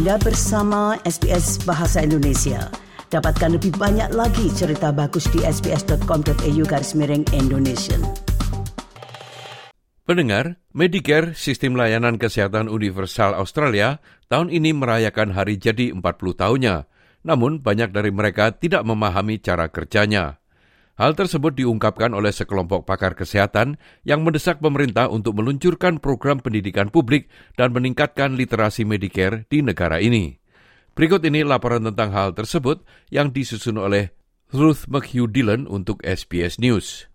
Anda bersama SBS Bahasa Indonesia. Dapatkan lebih banyak lagi cerita bagus di sbs.com.au garis miring Indonesia. Pendengar, Medicare, Sistem Layanan Kesehatan Universal Australia, tahun ini merayakan hari jadi 40 tahunnya. Namun, banyak dari mereka tidak memahami cara kerjanya. Hal tersebut diungkapkan oleh sekelompok pakar kesehatan yang mendesak pemerintah untuk meluncurkan program pendidikan publik dan meningkatkan literasi Medicare di negara ini. Berikut ini laporan tentang hal tersebut yang disusun oleh Ruth McHugh Dillon untuk SBS News.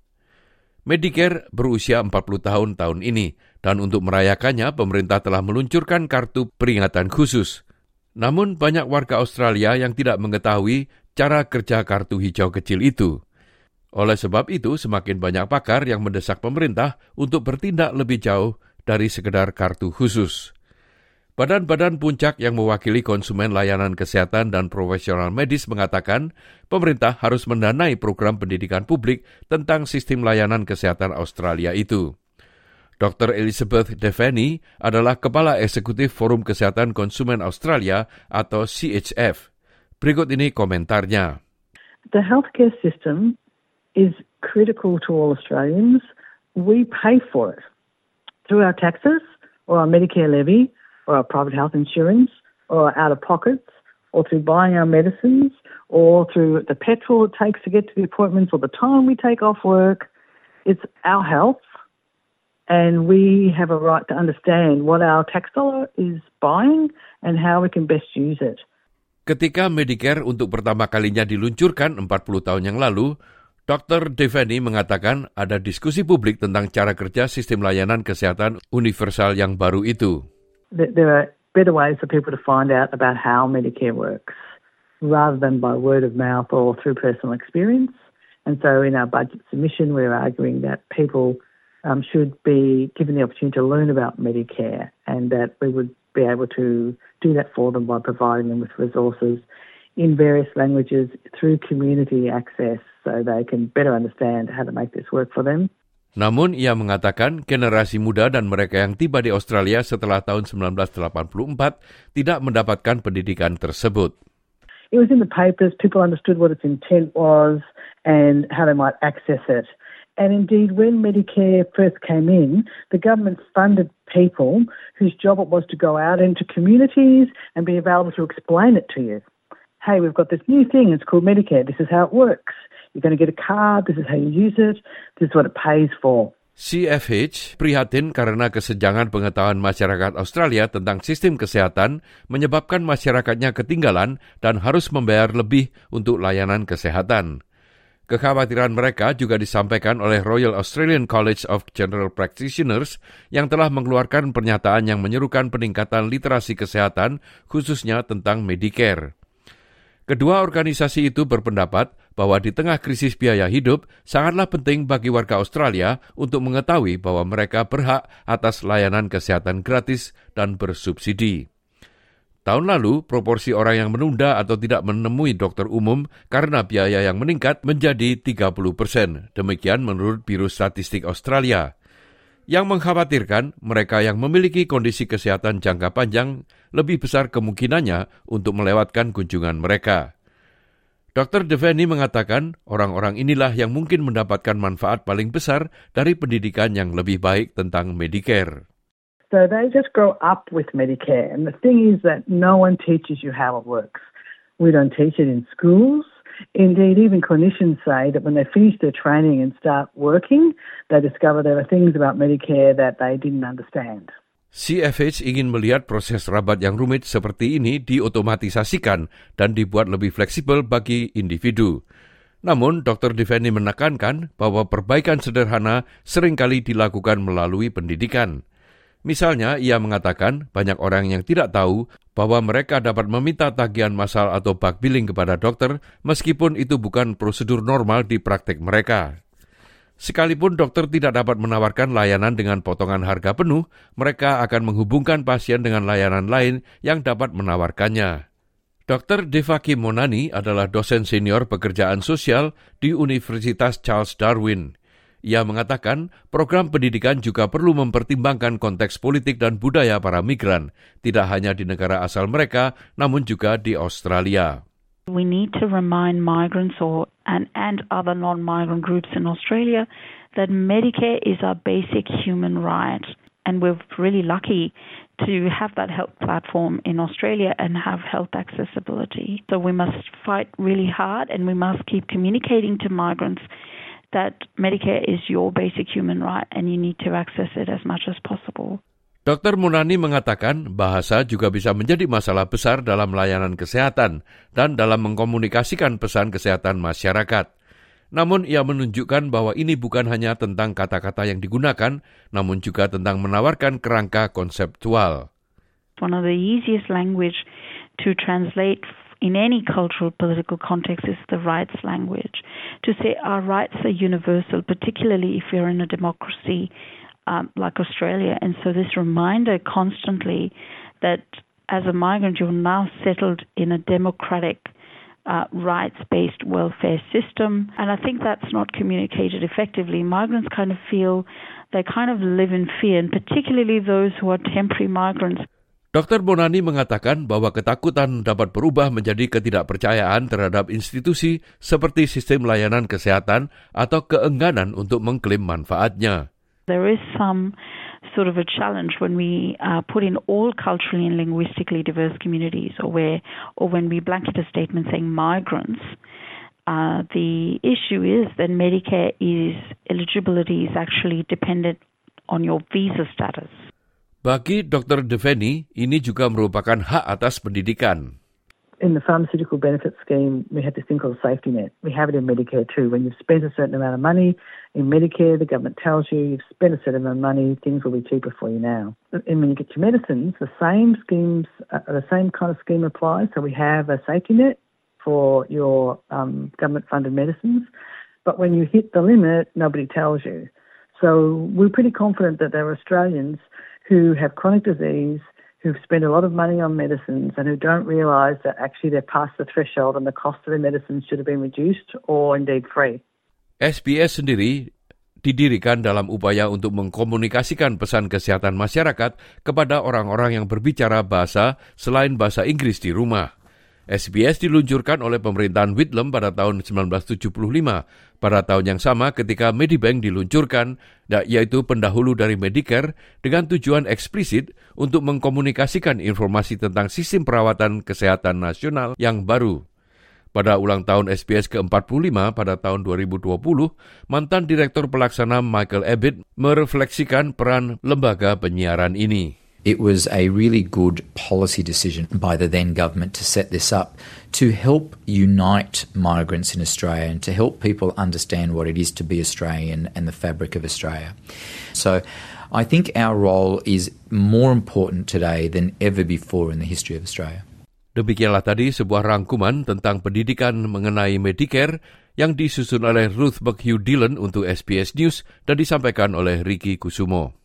Medicare berusia 40 tahun tahun ini, dan untuk merayakannya pemerintah telah meluncurkan kartu peringatan khusus. Namun banyak warga Australia yang tidak mengetahui cara kerja kartu hijau kecil itu. Oleh sebab itu, semakin banyak pakar yang mendesak pemerintah untuk bertindak lebih jauh dari sekedar kartu khusus. Badan-badan puncak yang mewakili konsumen layanan kesehatan dan profesional medis mengatakan pemerintah harus mendanai program pendidikan publik tentang sistem layanan kesehatan Australia itu. Dr. Elizabeth Deveni adalah Kepala Eksekutif Forum Kesehatan Konsumen Australia atau CHF. Berikut ini komentarnya. The healthcare system is critical to all Australians. We pay for it through our taxes or our Medicare levy or our private health insurance or our out of pockets or through buying our medicines or through the petrol it takes to get to the appointments or the time we take off work. It's our health and we have a right to understand what our tax dollar is buying and how we can best use it. Ketika Medicare untuk pertama kalinya diluncurkan 40 tahun yang lalu, Dr. Deveni mengatakan ada diskusi publik tentang cara kerja sistem layanan kesehatan universal yang baru itu. There are better ways for people to find out about how Medicare works rather than by word of mouth or through personal experience. And so in our budget submission, we're arguing that people um, should be given the opportunity to learn about Medicare and that we would be able to do that for them by providing them with resources in various languages through community access so they can better understand how to make this work for them. Namun ia mengatakan generasi muda dan mereka yang tiba di Australia setelah tahun 1984 tidak mendapatkan pendidikan tersebut. It was in the papers, people understood what its intent was and how they might access it. And indeed, when Medicare first came in, the government funded people whose job it was to go out into communities and be available to explain it to you. Hey, we've got this new thing, it's called Medicare, this is how it works. You're going to get a card, this is how you use it, this is what it pays for. CFH prihatin karena kesenjangan pengetahuan masyarakat Australia tentang sistem kesehatan menyebabkan masyarakatnya ketinggalan dan harus membayar lebih untuk layanan kesehatan. Kekhawatiran mereka juga disampaikan oleh Royal Australian College of General Practitioners yang telah mengeluarkan pernyataan yang menyerukan peningkatan literasi kesehatan khususnya tentang Medicare. Kedua organisasi itu berpendapat bahwa di tengah krisis biaya hidup, sangatlah penting bagi warga Australia untuk mengetahui bahwa mereka berhak atas layanan kesehatan gratis dan bersubsidi. Tahun lalu, proporsi orang yang menunda atau tidak menemui dokter umum karena biaya yang meningkat menjadi 30 persen. Demikian menurut Biro Statistik Australia yang mengkhawatirkan mereka yang memiliki kondisi kesehatan jangka panjang lebih besar kemungkinannya untuk melewatkan kunjungan mereka. Dr. Deveni mengatakan orang-orang inilah yang mungkin mendapatkan manfaat paling besar dari pendidikan yang lebih baik tentang Medicare. So they just grow up with Medicare. And the thing is that no one teaches you how it works. We don't teach it in schools. Indeed, even clinicians say that when they finish their training and start working, they discover there are things about Medicare that they didn't understand. CFH ingin melihat proses rabat yang rumit seperti ini diotomatisasikan dan dibuat lebih fleksibel bagi individu. Namun, Dr. Deveni menekankan bahwa perbaikan sederhana sering kali dilakukan melalui pendidikan. Misalnya, ia mengatakan banyak orang yang tidak tahu bahwa mereka dapat meminta tagihan masal atau bug billing kepada dokter meskipun itu bukan prosedur normal di praktik mereka. Sekalipun dokter tidak dapat menawarkan layanan dengan potongan harga penuh, mereka akan menghubungkan pasien dengan layanan lain yang dapat menawarkannya. Dr. Devaki Monani adalah dosen senior pekerjaan sosial di Universitas Charles Darwin. Ia mengatakan program pendidikan juga perlu mempertimbangkan konteks politik dan budaya para migran, tidak hanya di negara asal mereka, namun juga di Australia. We need to remind migrants or and, and other non-migrant groups in Australia that Medicare is our basic human right. And we're really lucky to have that health platform in Australia and have health accessibility. So we must fight really hard and we must keep communicating to migrants that Medicare is your basic human right and you need to access it as much as possible. Dr. Munani mengatakan bahasa juga bisa menjadi masalah besar dalam layanan kesehatan dan dalam mengkomunikasikan pesan kesehatan masyarakat. Namun ia menunjukkan bahwa ini bukan hanya tentang kata-kata yang digunakan, namun juga tentang menawarkan kerangka konseptual. One of the easiest language to translate in any cultural political context is the rights language. To say our rights are universal, particularly if you're in a democracy um, like Australia. And so this reminder constantly that as a migrant, you're now settled in a democratic uh, rights based welfare system. And I think that's not communicated effectively. Migrants kind of feel they kind of live in fear, and particularly those who are temporary migrants. Dr. Bonani mengatakan bahwa ketakutan dapat berubah menjadi ketidakpercayaan terhadap institusi seperti sistem layanan kesehatan atau keengganan untuk mengklaim manfaatnya. There is some sort of a challenge when we uh, put in all culturally and linguistically diverse communities, or where, or when we blanket a statement saying migrants. Uh, the issue is that Medicare is eligibility is actually dependent on your visa status. Bagi Dr. Deveni, ini juga merupakan hak atas pendidikan. in the pharmaceutical benefit scheme, we have this thing called safety net. We have it in Medicare too. When you've spent a certain amount of money in Medicare, the government tells you you've spent a certain amount of money, things will be cheaper for you now. And when you get your medicines, the same schemes, uh, the same kind of scheme applies. So we have a safety net for your um, government-funded medicines, but when you hit the limit, nobody tells you. So we're pretty confident that there are Australians who have chronic disease who've spent a lot of money on medicines and who don't realise that actually they're past the threshold and the cost of their medicines should have been reduced or indeed free. SBS sendiri didirikan dalam upaya untuk mengkomunikasikan pesan kesehatan masyarakat kepada orang-orang yang berbicara bahasa selain bahasa Inggris di rumah. SBS diluncurkan oleh pemerintahan Whitlam pada tahun 1975, pada tahun yang sama ketika Medibank diluncurkan, yaitu pendahulu dari Medicare, dengan tujuan eksplisit untuk mengkomunikasikan informasi tentang sistem perawatan kesehatan nasional yang baru. Pada ulang tahun SBS ke-45 pada tahun 2020, mantan Direktur Pelaksana Michael Abbott merefleksikan peran lembaga penyiaran ini. It was a really good policy decision by the then government to set this up to help unite migrants in Australia and to help people understand what it is to be Australian and the fabric of Australia. So I think our role is more important today than ever before in the history of Australia. Demikianlah tadi sebuah rangkuman tentang pendidikan mengenai Medicare yang disusun oleh Ruth McHugh Dillon untuk SBS News dan disampaikan oleh Ricky Kusumo.